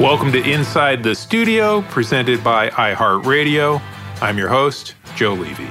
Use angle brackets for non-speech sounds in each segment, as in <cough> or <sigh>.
Welcome to Inside the Studio, presented by iHeartRadio. I'm your host, Joe Levy.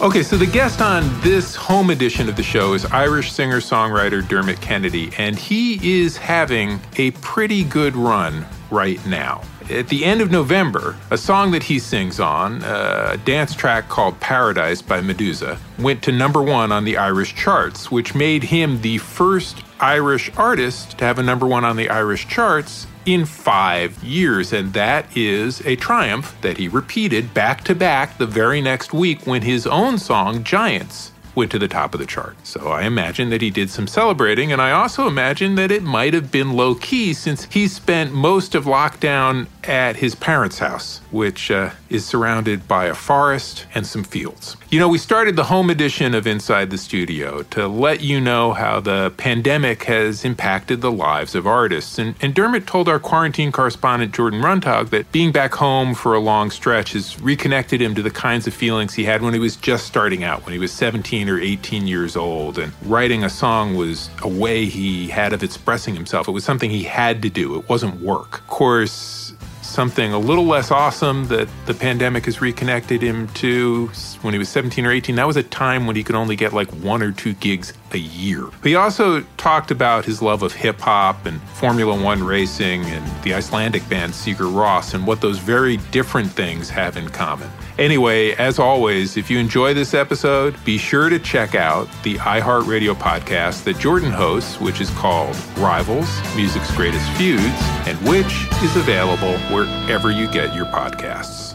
Okay, so the guest on this home edition of the show is Irish singer songwriter Dermot Kennedy, and he is having a pretty good run right now. At the end of November, a song that he sings on, uh, a dance track called Paradise by Meduza, went to number one on the Irish charts, which made him the first Irish artist to have a number one on the Irish charts in five years. And that is a triumph that he repeated back to back the very next week when his own song, Giants, went to the top of the chart. So I imagine that he did some celebrating, and I also imagine that it might have been low key since he spent most of lockdown at his parents' house, which uh, is surrounded by a forest and some fields. You know, we started the home edition of Inside the Studio to let you know how the pandemic has impacted the lives of artists. And, and Dermot told our quarantine correspondent, Jordan Runtagh, that being back home for a long stretch has reconnected him to the kinds of feelings he had when he was just starting out, when he was 17 or 18 years old. And writing a song was a way he had of expressing himself. It was something he had to do, it wasn't work. Of course, something a little less awesome that the pandemic has reconnected him to when he was 17 or 18. That was a time when he could only get like one or two gigs a year. He also talked about his love of hip hop and Formula One racing and the Icelandic band Sigur Rós and what those very different things have in common. Anyway, as always, if you enjoy this episode, be sure to check out the iHeartRadio podcast that Jordan hosts, which is called Rivals Music's Greatest Feuds, and which is available wherever you get your podcasts.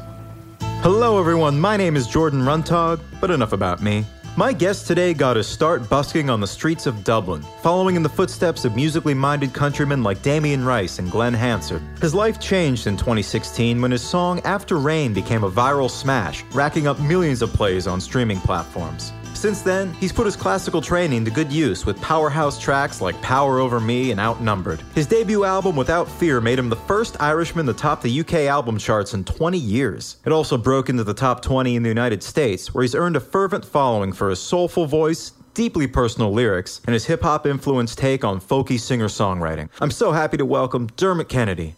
Hello, everyone. My name is Jordan Runtagh, but enough about me. My guest today got his start busking on the streets of Dublin, following in the footsteps of musically minded countrymen like Damien Rice and Glen Hansard. His life changed in 2016 when his song After Rain became a viral smash, racking up millions of plays on streaming platforms. Since then, he's put his classical training to good use with powerhouse tracks like Power Over Me and Outnumbered. His debut album, Without Fear, made him the first Irishman to top the UK album charts in 20 years. It also broke into the top 20 in the United States, where he's earned a fervent following for his soulful voice, deeply personal lyrics, and his hip hop influenced take on folky singer songwriting. I'm so happy to welcome Dermot Kennedy.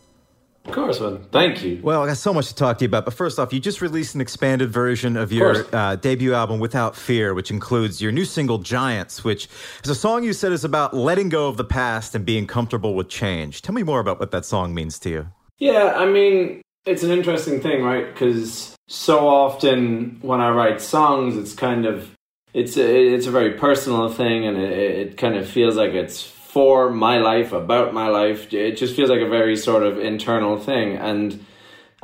Of course, man. Thank you. Well, I got so much to talk to you about. But first off, you just released an expanded version of your uh, debut album, Without Fear, which includes your new single, Giants, which is a song you said is about letting go of the past and being comfortable with change. Tell me more about what that song means to you. Yeah, I mean, It's an interesting thing, right? Because so often when I write songs, it's kind of it's a, it's a very personal thing, and it, it kind of feels like it's for my life, about my life. It just feels like a very sort of internal thing, and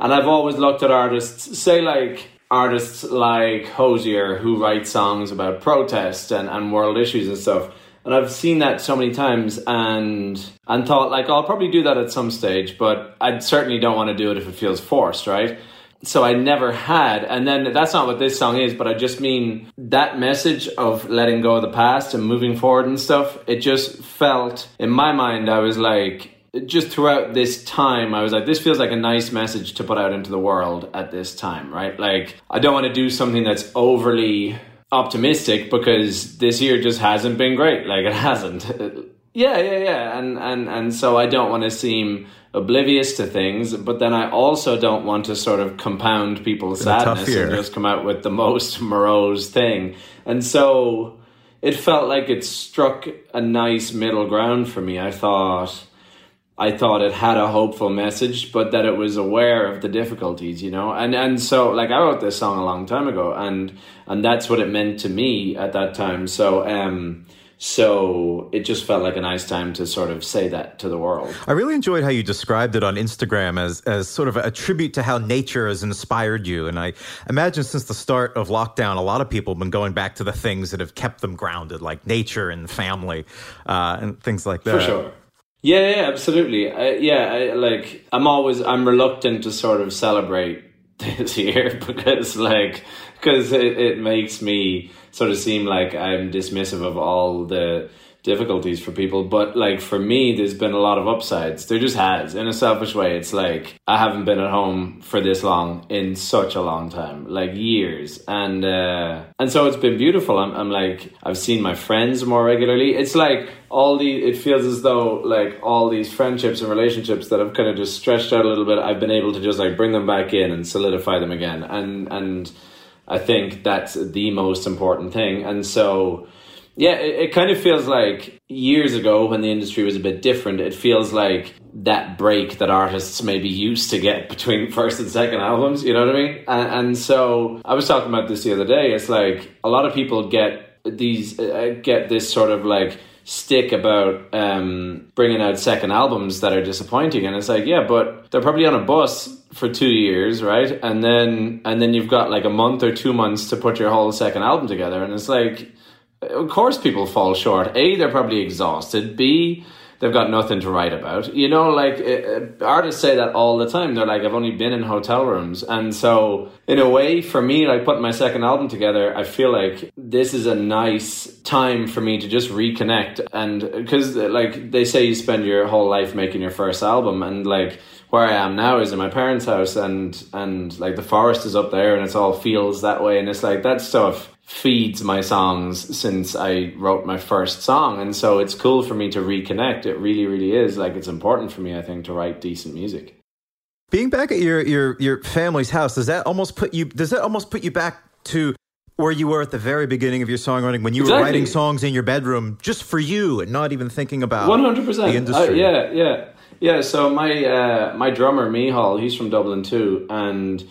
and I've always looked at artists, say like artists like Hozier, who write songs about protest and, and world issues and stuff. And I've seen that so many times and and thought like I'll probably do that at some stage, but I certainly don't want to do it if it feels forced, right? So I never had. And then that's not what this song is, but I just mean that message of letting go of the past and moving forward and stuff. It just felt, in my mind, I was like, just throughout this time, I was like, this feels like a nice message to put out into the world at this time, right? Like, I don't want to do something that's overly optimistic because this year just hasn't been great. Like, it hasn't. <laughs> yeah, yeah, yeah. And, and, and so I don't want to seem oblivious to things, but then I also don't want to sort of compound people's sadness and just come out with the most <laughs> morose thing. And so it felt like it struck a nice middle ground for me. I thought I thought it had a hopeful message, but that it was aware of the difficulties, you know. And and so like I wrote this song a long time ago and and that's what it meant to me at that time. So um so it just felt like a nice time to sort of say that to the world. I really enjoyed how you described it on Instagram as, as sort of a tribute to how nature has inspired you. And I imagine since the start of lockdown, a lot of people have been going back to the things that have kept them grounded, like nature and family uh, and things like that. For sure. Yeah, yeah, absolutely. Uh, yeah, I, like I'm always I'm reluctant to sort of celebrate this year <laughs> because like because it, it makes me sort of seem like I'm dismissive of all the difficulties for people. But like for me, there's been a lot of upsides. There just has. In a selfish way, it's like I haven't been at home for this long in such a long time, like years, and uh, and so it's been beautiful. I'm, I'm like I've seen my friends more regularly. It's like all the it feels as though like all these friendships and relationships that have kind of just stretched out a little bit. I've been able to just like bring them back in and solidify them again, and and I think that's the most important thing. And so, yeah, it, it, kind of feels like years ago when the industry was a bit different, it feels like that break that artists maybe used to get <laughs> between first and second albums, you know what I mean? And, and so I was talking about this the other day. It's like a lot of people get these, uh, get this sort of like, stick about um, bringing out second albums that are disappointing and it's like yeah but they're probably on a bus for two years right and then and then you've got like a month or two months to put your whole second album together and it's like of course people fall short a they're probably exhausted b they've got nothing to write about. You know, like uh, artists say that all the time. They're like, I've only been in hotel rooms. And so, in a way, for me, like putting my second album together, I feel like this is a nice time for me to just reconnect. And because, like, they say you spend your whole life making your first album, and like, where I am now is in my parents' house, and and like the forest is up there, and it's all feels that way, and it's like that stuff feeds my songs since I wrote my first song. And so it's cool for me to reconnect. It really, really is. Like it's important for me, I think, to write decent music. Being back at your your your family's house, does that almost put you does that almost put you back to where you were at the very beginning of your songwriting when you exactly. were writing songs in your bedroom just for you and not even thinking about 100%. the industry? Uh, yeah, yeah. Yeah, so my uh, my drummer Mihal, he's from Dublin too, and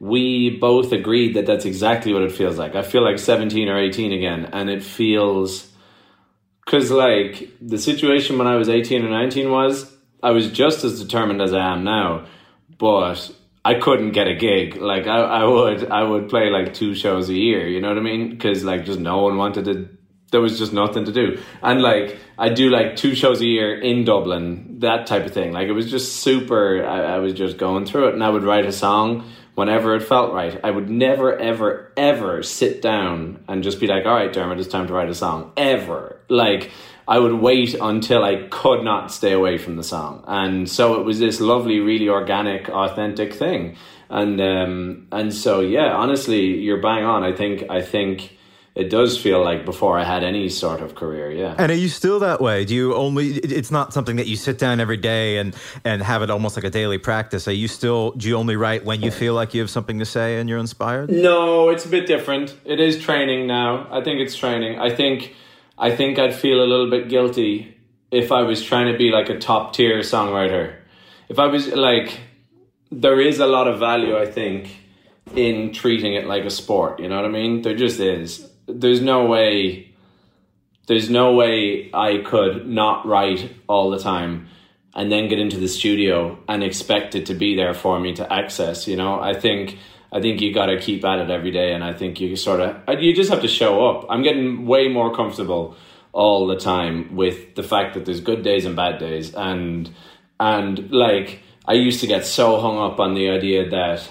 we both agreed that that's exactly what it feels like. I feel like 17 or 18 again, and it feels because like the situation when I was 18 or 19 was I was just as determined as I am now, but I couldn't get a gig. Like I, I would I would play like two shows a year. You know what I mean? Because like just no one wanted to. There was just nothing to do, and like I do like two shows a year in Dublin, that type of thing. Like it was just super. I, I was just going through it, and I would write a song whenever it felt right. I would never, ever, ever sit down and just be like, all right, Dermot, it's time to write a song. Ever. Like, I would wait until I could not stay away from the song. And so it was this lovely, really organic, authentic thing. And um, and so yeah, honestly, you're bang on. I think I think it does feel like before I had any sort of career. Yeah. And are you still that way? Do you only? It's not something that you sit down every day and and have it almost like a daily practice. Are you still? Do you only write when you feel like you have something to say and you're inspired? No, it's a bit different. It is training now. I think it's training. I think I think I'd feel a little bit guilty if I was trying to be like a top tier songwriter. If I was like there is a lot of value, I think, in treating it like a sport. You know what I mean? There just is. There's no way. There's no way I could not write all the time and then get into the studio and expect it to be there for me to access. You know, I think I think you got to keep at it every day, and I think you sort of you just have to show up. I'm getting way more comfortable all the time with the fact that there's good days and bad days, and and like I used to get so hung up on the idea that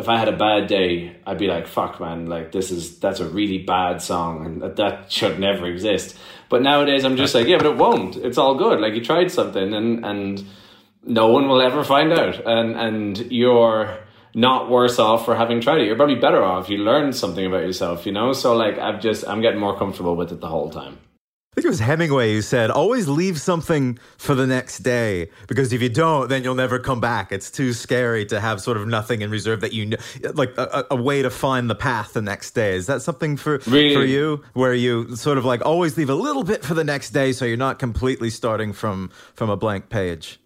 if I had a bad day, I'd be like, "Fuck, man! Like this is that's a really bad song, and that, that should never exist." But nowadays, I'm just like, "Yeah, but it won't. It's all good. Like you tried something, and and no one will ever find out, and and you're not worse off for having tried it. You're probably better off. You learned something about yourself, you know. So like, I've just I'm getting more comfortable with it the whole time. I think it was Hemingway who said, always leave something for the next day because if you don't, then you'll never come back. It's too scary to have sort of nothing in reserve that you know, like a, a way to find the path the next day. Is that something for, really? for you where you sort of like always leave a little bit for the next day so you're not completely starting from, from a blank page?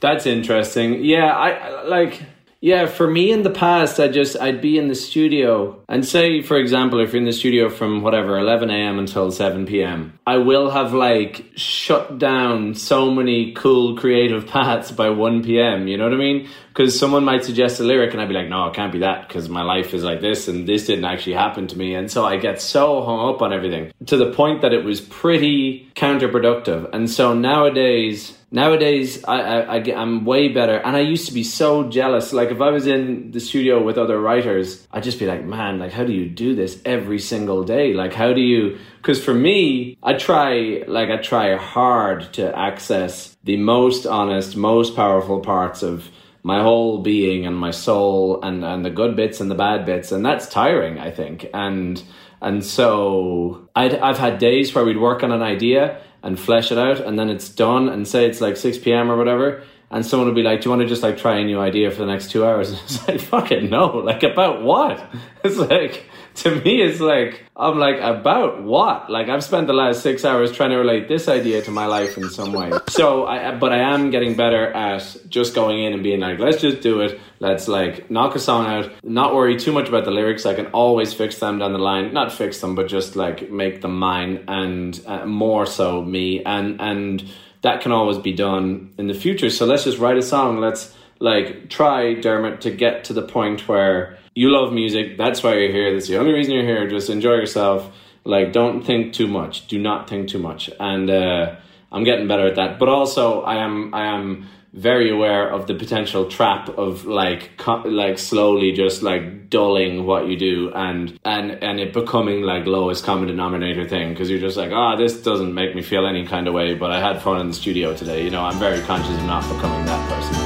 That's interesting. Yeah, I like yeah, for me in the past, I just I'd be in the studio and say, for example, if you're in the studio from whatever 11 a.m. until 7 p.m., I will have like shut down so many cool creative <laughs> paths by 1 p.m. You know what I mean? Because someone might suggest a lyric and I'd be like, no, it can't be that because my life is like this and this didn't actually happen to me, and so I get so hung up on everything to the point that it was pretty counterproductive. And so nowadays nowadays I, I, I am way better. And i used to be so jealous. Like if i was in the studio with other writers i'd just be like man like how do you do this every single day? Like how do you because for me i try like i try hard to access the most honest most powerful parts of my whole being and my soul and and the good bits and the bad bits and that's tiring i think and and so i i've had days where we'd work on an idea and flesh it out and then it's done and say it's like 6 p.m. or whatever and someone will be like, Do you want to just like try a new idea for the next two hours? And <laughs> it's like, fuck it, no. Like about what? <laughs> It's like <laughs> to me it's like I'm like about what? Like I've spent the last six hours trying to relate this idea to my life in some way. <laughs> So I but I am getting better at just going in and being like, let's just do it. Let's like knock a song out, not worry too much about the lyrics. I can always fix them down the line. Not fix them, but just like make them mine and uh, more so me and and that can always be done in the future. So let's just write a song. Let's like try Dermot to get to the point where you love music. That's why you're here. That's the only reason you're here. Just enjoy yourself. Like, don't think too much. Do not think too much. And uh, I'm getting better at that. But also, I am I am very aware of the potential trap of like co- like slowly just like dulling what you do and and and it becoming like lowest common denominator thing because you're just like ah oh, this doesn't make me feel any kind of way but I had fun in the studio today you know I'm very conscious of not becoming that person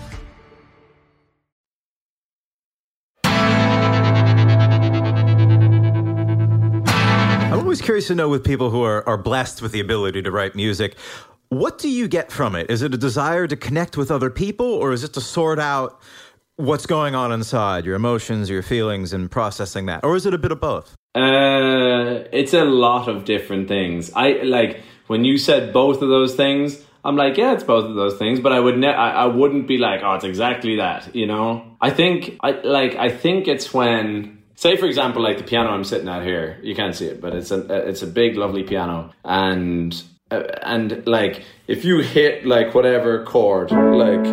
I'm always curious to know with people who are, are blessed with the ability to write music, what do you get from it? Is it a desire to connect with other people, or is it to sort out what's going on inside, your emotions, your feelings, and processing that? Or is it a bit of both? Uh, it's a lot of different things. I like when you said both of those things. I'm like, yeah, it's both of those things, but I would ne- I, I wouldn't be like, oh, it's exactly that, you know. I think I like I think it's when say for example like the piano I'm sitting at here, you can't see it, but it's a it's a big lovely piano. And uh, and like if you hit like whatever chord, like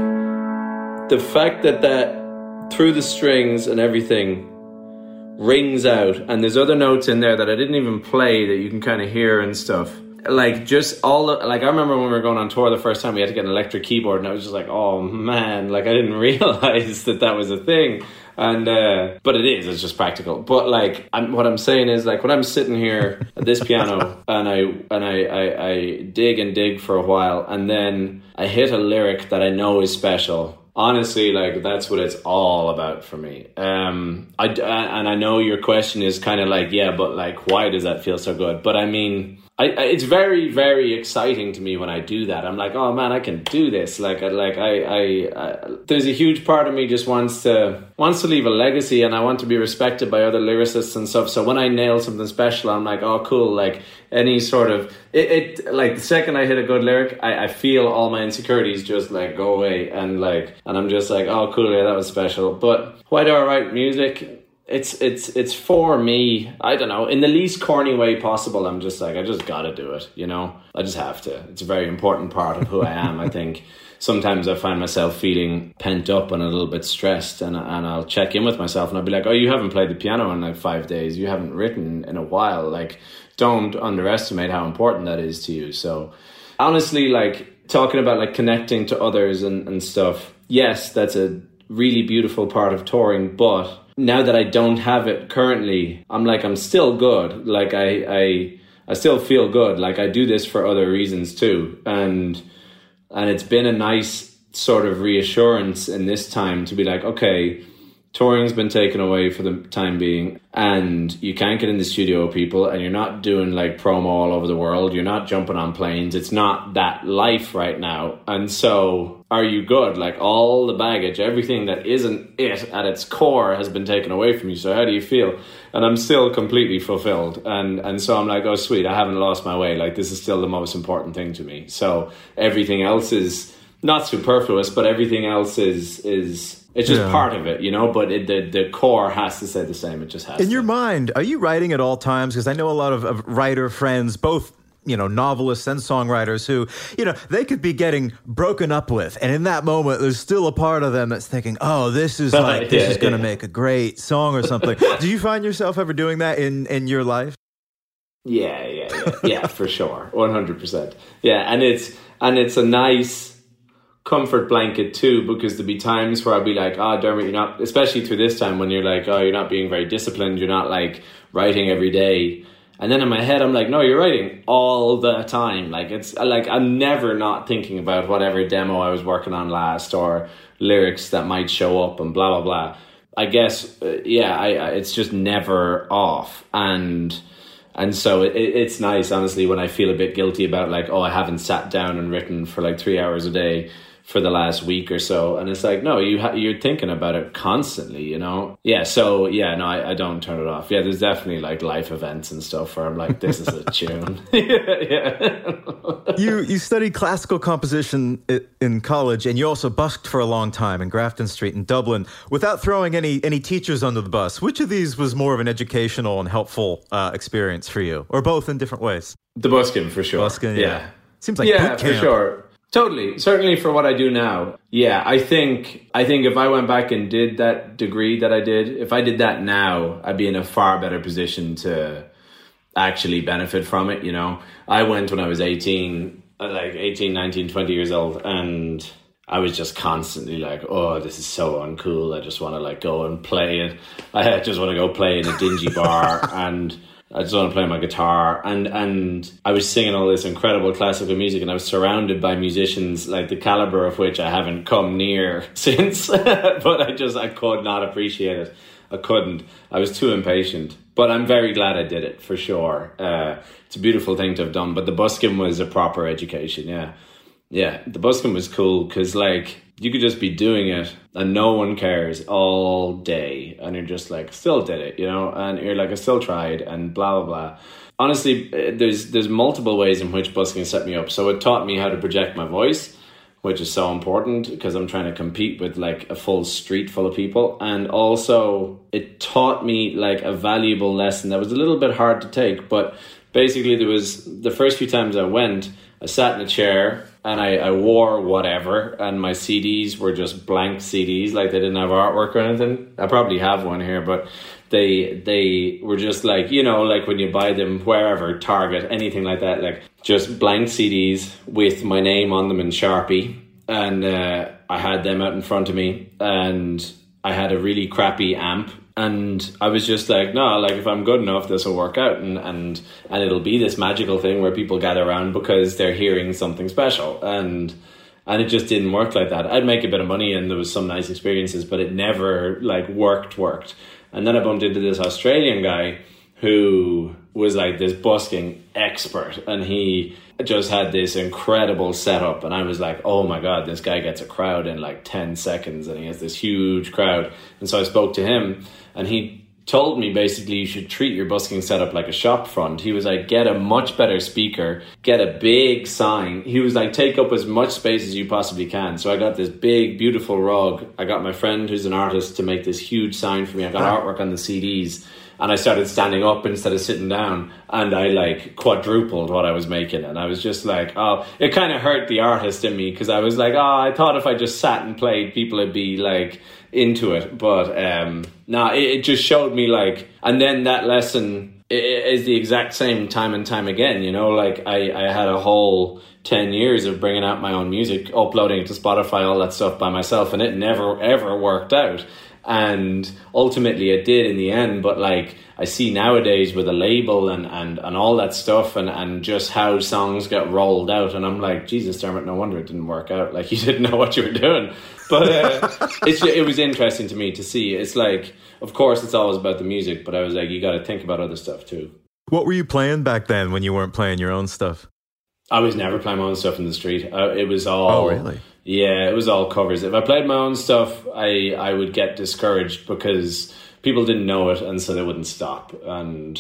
the fact that that through the strings and everything rings out and there's other notes in there that I didn't even play that you can kind of hear and stuff like just all the, like I remember when we were going on tour the first time we had to get an electric keyboard and I was just like oh man like I didn't <laughs> realize that that was a thing. And uh, but it is it's just practical. But like I'm, what I'm saying is like when I'm sitting here at this piano <laughs> and I and I, I I dig and dig for a while and then I hit a lyric that I know is special honestly like that's what it's all about for me. Um i and i know your question is kind of like yeah but like why does that feel so good? But i mean I, it's very very exciting to me when I do that. I'm like, oh man, I can do this. Like, like I, I, I, there's a huge part of me just wants to wants to leave a legacy, and I want to be respected by other lyricists and stuff. So when I nail something special, I'm like, oh cool. Like any sort of it, it like the second I hit a good lyric, I, I feel all my insecurities just like go away, and like, and I'm just like, oh cool, yeah, that was special. But why do I write music? It's it's it's for me. I don't know. In the least corny way possible i'm just like i just gotta do it you know? I just have to. It's a very important part of who i am i think. <laughs> Sometimes i find myself feeling pent up and a little bit stressed and, and i'll check in with myself and i'll be like oh you haven't played the piano in like five days. You haven't written in a while. Like don't underestimate how important that is to you. So honestly like talking about like connecting to others and, and stuff yes that's a really beautiful part of touring but now that I don't have it currently, I'm like I'm still good. Like I I I still feel good. Like I do this for other reasons too. And and it's been a nice sort of reassurance in this time to be like, okay, touring's been taken away for the time being and you can't get in the studio people and you're not doing like promo all over the world you're not jumping on planes it's not that life right now and so are you good like all the baggage everything that isn't it at its core has been taken away from you so how do you feel and i'm still completely fulfilled and and so i'm like oh sweet i haven't lost my way like this is still the most important thing to me so everything else is not superfluous but everything else is is it's just yeah. part of it, you know. But it, the the core has to stay the same. It just has. In to. your mind, are you writing at all times? Because I know a lot of, of writer friends, both you know novelists and songwriters who you know they could be getting broken up with. And in that moment there's still a part of them that's thinking oh this is <laughs> like yeah, this is going to make a great song or something. <laughs> Do you find yourself ever doing that in in your life? Yeah yeah yeah, yeah for sure. 100% yeah and it's and it's a nice comfort blanket too because there'll be times where I'll be like, oh, Dermot, you're not, especially through this time when you're like, oh, you're not being very disciplined, you're not like writing every day. And then in my head, I'm like, no, you're writing all the time. Like it's like I'm never not thinking about whatever demo I was working on last or lyrics that might show up and blah blah blah. I guess, uh, yeah, I, I, it's just never off, and and so it, it's nice, honestly, when I feel a bit guilty about like, oh, I haven't sat down and written for like three hours a day for the last week or so and it's like no you ha- you're thinking about it constantly you know? Yeah so yeah no I, I don't turn it off. Yeah there's definitely like life events and stuff where i'm like this is a tune. <laughs> Yeah, you you studied classical composition in college and you also busked for a long time in grafton street in dublin. Without throwing any any teachers under the bus which of these was more of an educational and helpful uh, experience for you? Or both in different ways? The busking for sure. Busking yeah, yeah. seems like yeah for sure Totally, certainly for what I do now. Yeah, I think I think if I went back and did that degree that I did, if I did that now, I'd be in a far better position to actually benefit from it, you know. I went when I was 18, uh, like 18, 19, 20 years old and I was just constantly like, oh, this is so uncool. I just want to like go and play it. I just want to go play in a dingy bar <laughs> and I just want to play my guitar and and I was singing all this incredible classical music and I was surrounded by musicians like the caliber of which I haven't come near <laughs> since <laughs> but I just I could not appreciate it. I couldn't. I was too impatient. But I'm very glad I did it for sure. Uh, it's a beautiful thing to have done but the busking was a proper education yeah. Yeah the busking was cool because like you could just be doing it and no one cares all day and you're just like still did it you know? And you're like i still tried and blah blah blah. Honestly eh, there's there's multiple ways in which busking set me up. So it taught me how to project my voice which is so important because i'm trying to compete with like a full street full of people. And also it taught me like a valuable lesson that was a little bit hard to take. But basically there was the first few times i went i sat in a chair and I, I wore whatever, and my CDs were just blank CDs, like they didn't have artwork or anything. I probably have one here, but they they were just like you know like when you buy them wherever Target anything like that, like just blank CDs with my name on them in Sharpie, and uh, I had them out in front of me, and I had a really crappy amp and I was just like, no, like if I'm good enough, this will work out, and and and it'll be this magical thing where people gather around because they're hearing something special, and and it just didn't work like that. I'd make a bit of money, and there was some nice experiences, but it never like worked worked. And then I bumped into this Australian guy who was like this busking expert, and he just had this incredible setup and I was like, oh my god, this guy gets a crowd in like 10 seconds and he has this huge crowd. And so I spoke to him and he told me basically you should treat your busking setup like a shop front. He was like, get a much better speaker, get a big sign. He was like, take up as much space as you possibly can. So I got this big, beautiful rug. I got my friend who's an artist to make this huge sign for me. I got artwork on the CDs and I started standing up instead of sitting down and I like quadrupled what I was making. And I was just like oh it kind of hurt the artist in me because I was like oh I thought if I just sat and played people would be like into it. But um no nah, it, it just showed me like and then that lesson is the exact same time and time again you know? Like I, I had a whole 10 years of bringing out my own music uploading it to spotify all that stuff by myself and it never ever worked out and ultimately it did in the end but like i see nowadays with a label and and and all that stuff and and just how songs get rolled out and i'm like jesus Dermot no wonder it didn't work out like <laughs> you didn't know what you were doing but uh, it's it was interesting to me to see it's like of course it's always about the music but i was like you got to think about other stuff too what were you playing back then when you weren't playing your own stuff I was never playing my own stuff in the street. Uh, it was all. Oh, really? Yeah, it was all covers. If I played my own stuff, I I would get discouraged because people didn't know it, and so they wouldn't stop. And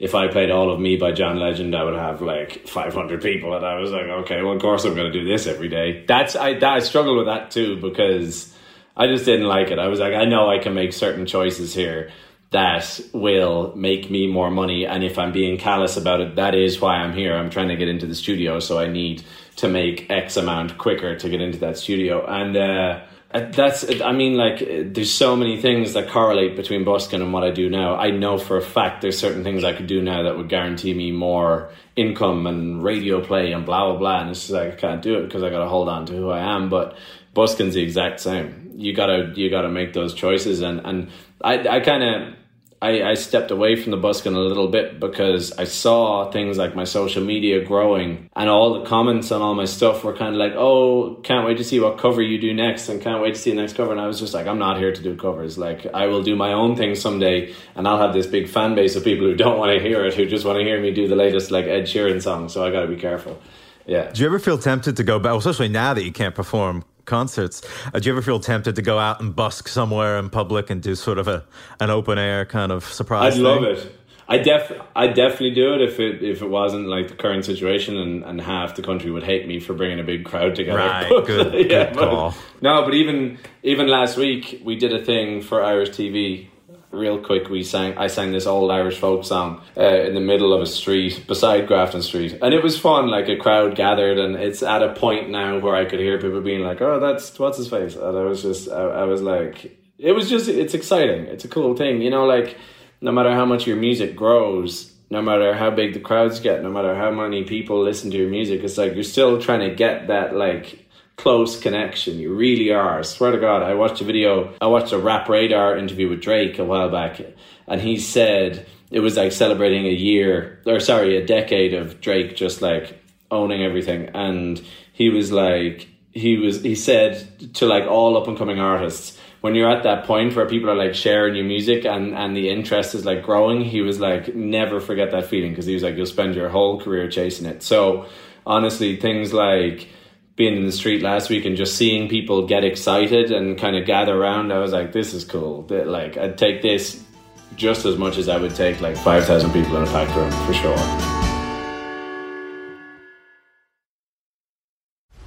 if I played all of me by John Legend, I would have like 500 people, and I was like, okay, well, of course I'm going to do this every day. That's I that, I struggled with that too because I just didn't like it. I was like, I know I can make certain choices here that will make me more money. And if I'm being callous about it, that is why I'm here. I'm trying to get into the studio, so I need to make X amount quicker to get into that studio. And uh, that's, I mean, like, there's so many things that correlate between busking and what I do now. I know for a fact there's certain things I could do now that would guarantee me more income and radio play and blah, blah, blah. And it's just like, I can't do it because I got to hold on to who I am. But busking's the exact same. You gotta, you gotta make those choices. And, and I, I kind of, I, I stepped away from the busking a little bit because I saw things like my social media growing and all the comments on all my stuff were kind of like, oh, can't wait to see what cover you do next and can't wait to see the next cover. And I was just like, I'm not here to do covers. Like, I will do my own thing someday and I'll have this big fan base of people who don't want to hear it, who just want to hear me do the latest like Ed Sheeran song. So I got to be careful. Yeah. Do you ever feel tempted to go back, especially now that you can't perform concerts? Uh, do you ever feel tempted to go out and busk somewhere in public and do sort of a an open air kind of surprise? I'd thing? love it. I def I definitely do it if it if it wasn't like the current situation and, and half the country would hate me for bringing a big crowd together. Right, But, <laughs> good, yeah, good but- no, but even even last week we did a thing for Irish TV. Real quick, we sang. I sang this old Irish folk song uh, in the middle of a street beside Grafton Street, and it was fun. Like a crowd gathered, and it's at a point now where I could hear people being like, "Oh, that's what's his face," and I was just, I, I was like, it was just, it's exciting. It's a cool thing, you know. Like no matter how much your music grows, no matter how big the crowds get, no matter how many people listen to your music, it's like you're still trying to get that like close connection. You really are. I swear to God, I watched a video, I watched a Rap Radar interview with Drake a while back, and he said it was like celebrating a year, or sorry, a decade of Drake just like owning everything. And he was like, he was, he said to like all up and coming artists, when you're at that point where people are like sharing your music and, and the interest is like growing, he was like, never forget that feeling because he was like, you'll spend your whole career chasing it. So honestly, things like being in the street last week and just seeing people get excited and kind of gather around, I was like, this is cool. Like, I'd take this just as much as I would take like 5,000 people in a packed room for sure.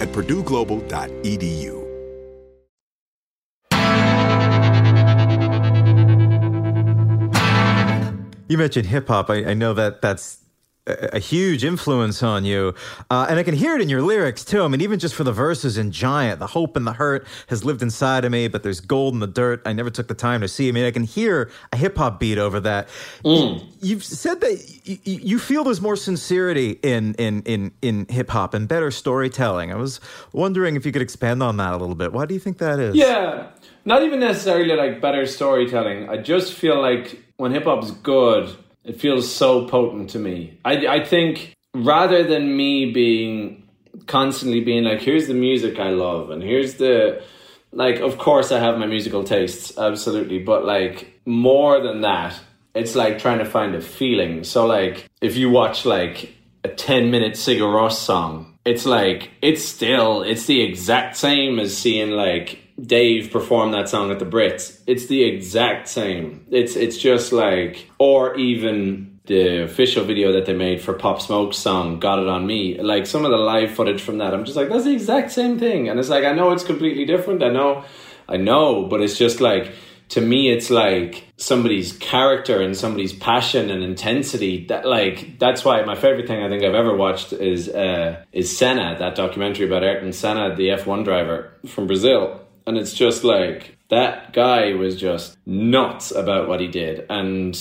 at purdueglobal.edu. You mentioned hip hop. I, I know that that's a, huge influence on you. Uh, and I can hear it in your lyrics too. I mean, even just for the verses in Giant, the hope and the hurt has lived inside of me, but there's gold in the dirt. I never took the time to see. I mean, I can hear a hip hop beat over that. Mm. You've said that you, you feel there's more sincerity in, in, in, in hip hop and better storytelling. I was wondering if you could expand on that a little bit. Why do you think that is? Yeah. Not even necessarily like better storytelling. I just feel like when hip hop's good, it feels so potent to me. I, I think rather than me being constantly being like, here's the music I love, and here's the like, of course I have my musical tastes, absolutely, but like more than that, it's like trying to find a feeling. So like if you watch like a 10 minute Sigur Rós song, it's like it's still it's the exact same as seeing like Dave performed that song at the Brits. It's the exact same. It's it's just like or even the official video that they made for Pop Smoke's song Got It On Me. Like some of the live footage from that, I'm just like that's the exact same thing. And it's like I know it's completely different. I know I know, but it's just like to me it's like somebody's character and somebody's passion and intensity that like that's why my favorite thing I think I've ever watched is uh is Senna that documentary about Ayrton Senna the F1 driver from Brazil and it's just like that guy was just nuts about what he did. And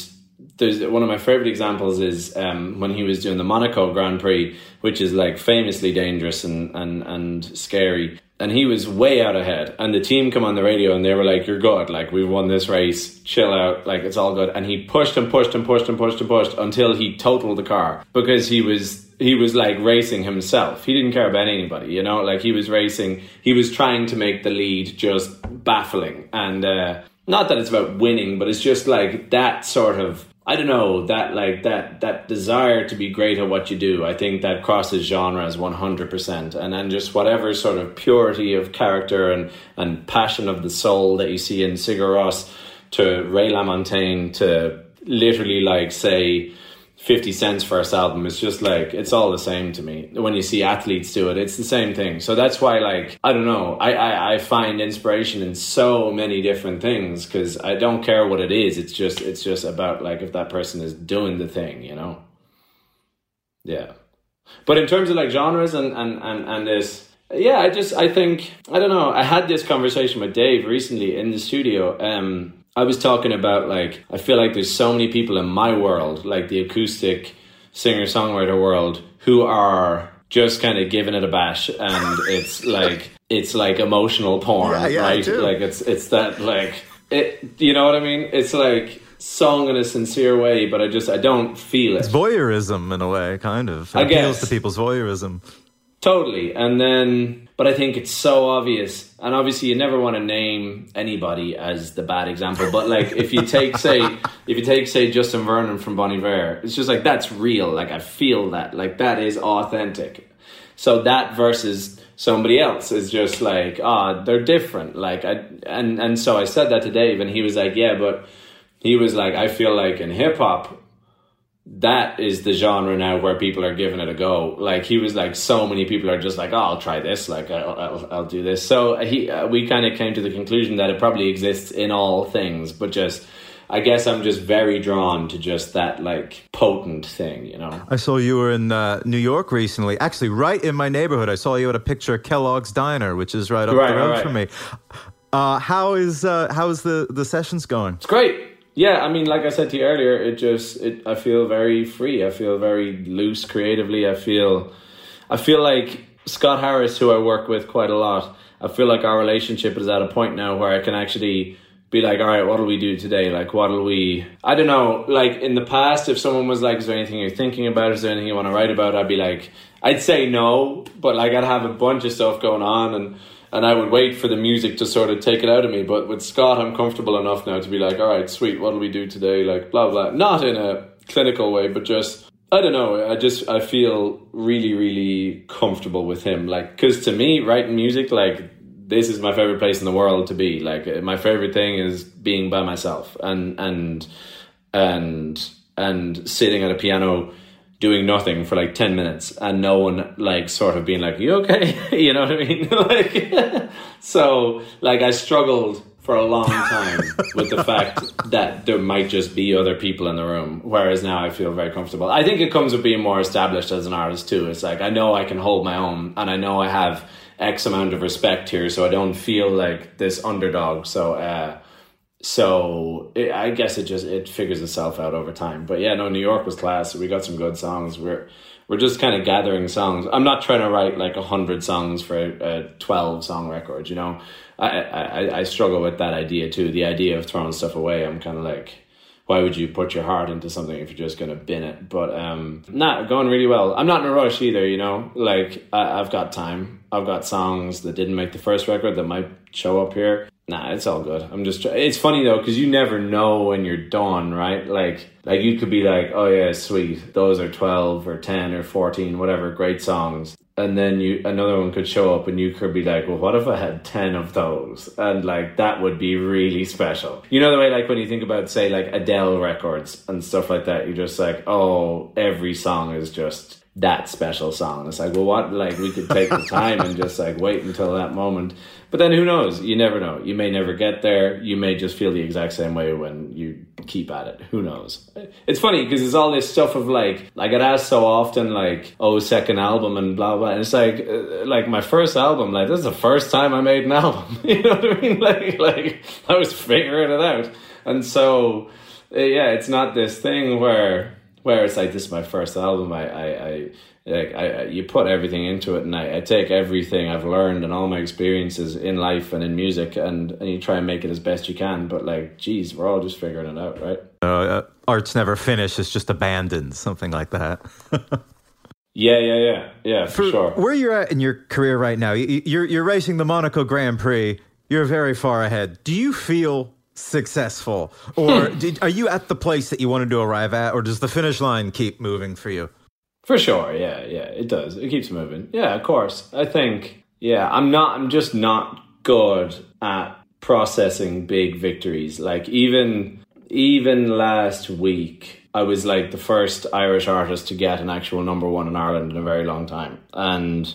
there's one of my favorite examples is um, when he was doing the Monaco Grand Prix, which is like famously dangerous and, and, and scary. And he was way out ahead. And the team come on the radio and they were like, You're good. Like, we've won this race. Chill out. Like, it's all good. And he pushed and pushed and pushed and pushed and pushed until he totaled the car because he was he was like racing himself. He didn't care about anybody, you know. Like he was racing. He was trying to make the lead just baffling, and uh, not that it's about winning, but it's just like that sort of. I don't know that like that that desire to be great at what you do. I think that crosses genres one hundred percent, and then just whatever sort of purity of character and and passion of the soul that you see in Sigur Rós to Ray LaMontagne to literally like say 50 Cent's first album is just like it's all the same to me. When you see athletes do it it's the same thing. So that's why like i don't know. I i, I find inspiration in so many different things because i don't care what it is. It's just it's just about like if that person is doing the thing you know? Yeah. But in terms of like genres and and and, and this yeah i just i think i don't know. I had this conversation with dave recently in the studio um I was talking about like I feel like there's so many people in my world, like the acoustic singer songwriter world, who are just kind of giving it a bash, and <laughs> it's like it's like emotional porn, yeah, yeah, right? Like it's it's that like it. You know what I mean? It's like song in a sincere way, but I just I don't feel it. It's voyeurism in a way, kind of. It I appeals guess. to people's voyeurism. Totally. And then, but I think it's so obvious. And obviously, you never want to name anybody as the bad example. But like, if you take, say, <laughs> if you take, say, Justin Vernon from Bon Iver, it's just like, that's real. Like, I feel that. Like, that is authentic. So that versus somebody else is just like, ah, oh, they're different. Like, I, and, and so I said that to Dave, and he was like, yeah, but he was like, I feel like in hip hop, that is the genre now where people are giving it a go. Like he was like, so many people are just like, oh, I'll try this. Like I'll, I'll, I'll do this. So he, uh, we kind of came to the conclusion that it probably exists in all things, but just, I guess I'm just very drawn to just that like potent thing, you know. I saw you were in uh, New York recently. Actually, right in my neighborhood, I saw you at a picture of Kellogg's Diner, which is right up right, the road right, right. from me. Uh, how is uh, how is the the sessions going? It's great yeah, I mean, like I said to you earlier, it just it. I feel very free. I feel very loose creatively. I feel, I feel like Scott Harris, who I work with quite a lot. I feel like our relationship is at a point now where I can actually be like, all right, what'll we do today? Like, what'll we? I don't know. Like in the past, if someone was like, is there anything you're thinking about? Is there anything you want to write about? I'd be like, I'd say no, but like I'd have a bunch of stuff going on and and I would wait for the music to sort of take it out of me. But with Scott, I'm comfortable enough now to be like, all right, sweet, what do we do today? Like, blah, blah. Not in a clinical way, but just, I don't know. I just, I feel really, really comfortable with him. Like, because to me, writing music, like, this is my favorite place in the world to be. Like, my favorite thing is being by myself and, and, and, and sitting at a piano doing nothing for like 10 minutes and no one like sort of being like you okay <laughs> you know what i mean <laughs> like <laughs> so like i struggled for a long time with the fact that there might just be other people in the room. Whereas now I feel very comfortable. I think it comes with being more established as an artist too. It's like I know I can hold my own and I know I have X amount of respect here, so I don't feel like this underdog. So, uh, so it, I guess it just it figures itself out over time. But yeah, no, New York was class. We got some good songs. We're we're just kind of gathering songs. I'm not trying to write like hundred songs for a, a twelve song record. You know, I, I I struggle with that idea too. The idea of throwing stuff away. I'm kind of like why would you put your heart into something if you're just to bin it? But um, not going really well. I'm not in a rush either, you know. Like I, I've got time. I've got songs that didn't make the first record that might show up here. Nah, it's all good. I'm just. It's funny though because you never know when you're done, right? Like, like you could be like, oh yeah, sweet. Those are twelve or ten or fourteen, whatever, great songs and then you another one could show up and you could be like well what if i had 10 of those and like that would be really special you know the way like when you think about say like adele records and stuff like that you're just like oh every song is just that special song it's like well what like we could take the time and just like wait until that moment but then who knows? You never know. You may never get there. You may just feel the exact same way when you keep at it. Who knows? It's funny because it's all this stuff of like, I get asked so often, like, oh, second album and blah, blah. And it's like, uh, like my first album, like, this is the first time I made an album. <laughs> you know what I mean? <laughs> Like, like, I was figuring it out. And so, uh, yeah, it's not this thing where, where it's like, this is my first album. I, I, I like I, you put everything into it and I, I take everything I've learned and all my experiences in life and in music and, and you try and make it as best you can but like geez we're all just figuring it out right? Uh, uh, art's never finished it's just abandoned something like that. <laughs> Yeah yeah yeah yeah for, for, sure. where you're at in your career right now you're, you're racing the Monaco Grand Prix you're very far ahead. Do you feel successful? Or <laughs> did, are you at the place that you wanted to arrive at or does the finish line keep moving for you for sure, yeah, yeah, it does. It keeps moving. Yeah, of course. I think, yeah, I'm not, I'm just not good at processing big victories. Like even, even last week, I was like the first Irish artist to get an actual number one in Ireland in a very long time, and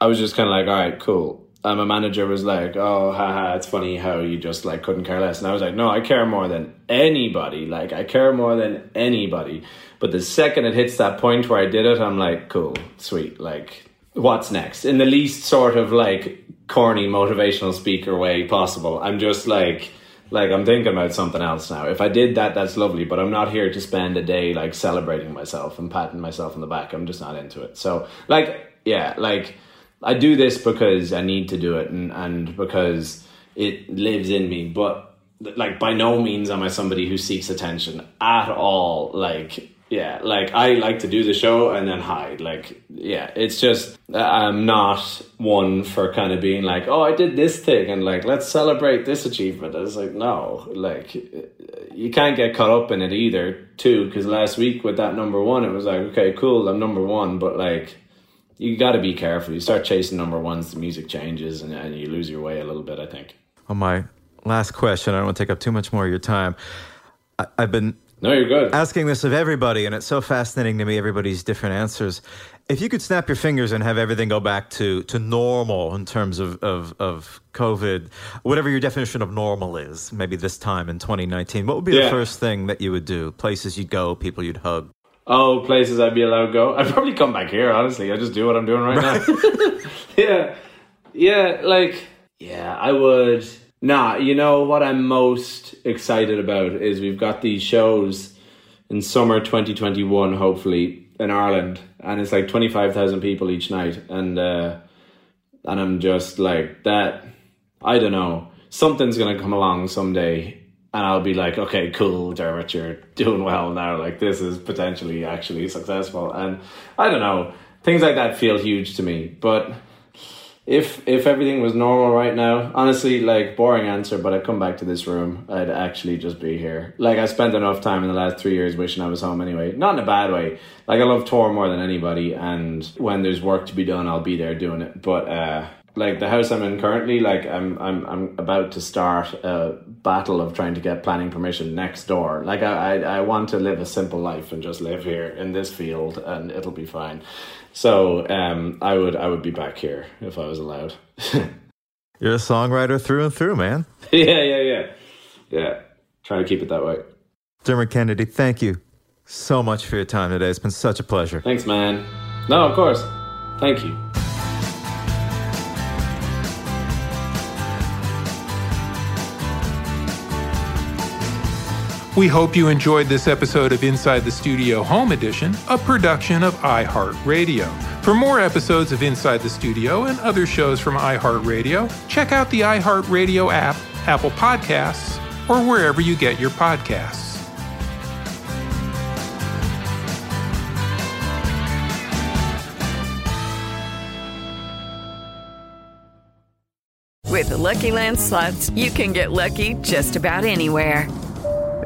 I was just kind of like, all right, cool. And my manager was like, "Oh, haha, it's funny how you just like couldn't care less." And I was like, "No, I care more than anybody. Like, I care more than anybody." But the second it hits that point where I did it, I'm like, cool, sweet. Like, what's next? In the least sort of like corny motivational speaker way possible. I'm just like, like I'm thinking about something else now. If I did that, that's lovely, but I'm not here to spend a day like celebrating myself and patting myself on the back. I'm just not into it. So, like, yeah, like I do this because I need to do it and, and because it lives in me. But like, by no means am I somebody who seeks attention at all. Like, yeah like i like to do the show and then hide like yeah it's just i'm not one for kind of being like oh i did this thing and like let's celebrate this achievement it's like no like you can't get caught up in it either too because last week with that number one it was like okay cool i'm number one but like you got to be careful you start chasing number ones the music changes and, and you lose your way a little bit i think on my last question i don't want to take up too much more of your time I, i've been no, you're good. Asking this of everybody, and it's so fascinating to me, everybody's different answers. If you could snap your fingers and have everything go back to, to normal in terms of, of, of COVID, whatever your definition of normal is, maybe this time in 2019, what would be yeah. the first thing that you would do? Places you'd go, people you'd hug? Oh, places I'd be allowed to go? I'd probably come back here, honestly. I just do what I'm doing right, right. now. <laughs> <laughs> yeah. Yeah, like, yeah, I would Nah, you know what I'm most excited about is we've got these shows in summer 2021, hopefully in Ireland, and it's like 25,000 people each night, and uh, and I'm just like that. I don't know. Something's gonna come along someday, and I'll be like, okay, cool, Dermot, you're doing well now. Like this is potentially actually successful, and I don't know. Things like that feel huge to me, but if if everything was normal right now, honestly, like boring answer, but I'd come back to this room. I'd actually just be here. Like I spent enough time in the last three years wishing I was home anyway. Not in a bad way. Like I love tour more than anybody, and when there's work to be done, I'll be there doing it. But uh, like the house I'm in currently, like I'm I'm I'm about to start a battle of trying to get planning permission next door. Like I I, I want to live a simple life and just live here in this field, and it'll be fine. So um, I would I would be back here if I was allowed. <laughs> You're a songwriter through and through, man. <laughs> yeah, yeah, yeah. Yeah. Trying to keep it that way. Dermot Kennedy, thank you so much for your time today. It's been such a pleasure. Thanks, man. No, of course. Thank you. We hope you enjoyed this episode of Inside the Studio Home Edition, a production of iHeartRadio. For more episodes of Inside the Studio and other shows from iHeartRadio, check out the iHeartRadio app, Apple Podcasts, or wherever you get your podcasts. With the Lucky Land slots, you can get lucky just about anywhere.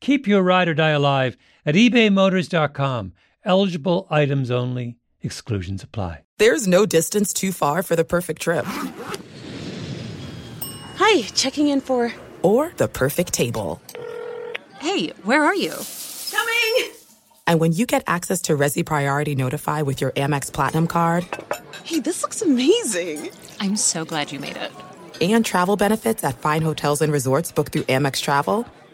Keep your ride or die alive at ebaymotors.com. Eligible items only, exclusions apply. There's no distance too far for the perfect trip. Hi, checking in for. Or the perfect table. Hey, where are you? Coming! And when you get access to Resy Priority Notify with your Amex Platinum card. Hey, this looks amazing! I'm so glad you made it and travel benefits at fine hotels and resorts booked through Amex Travel,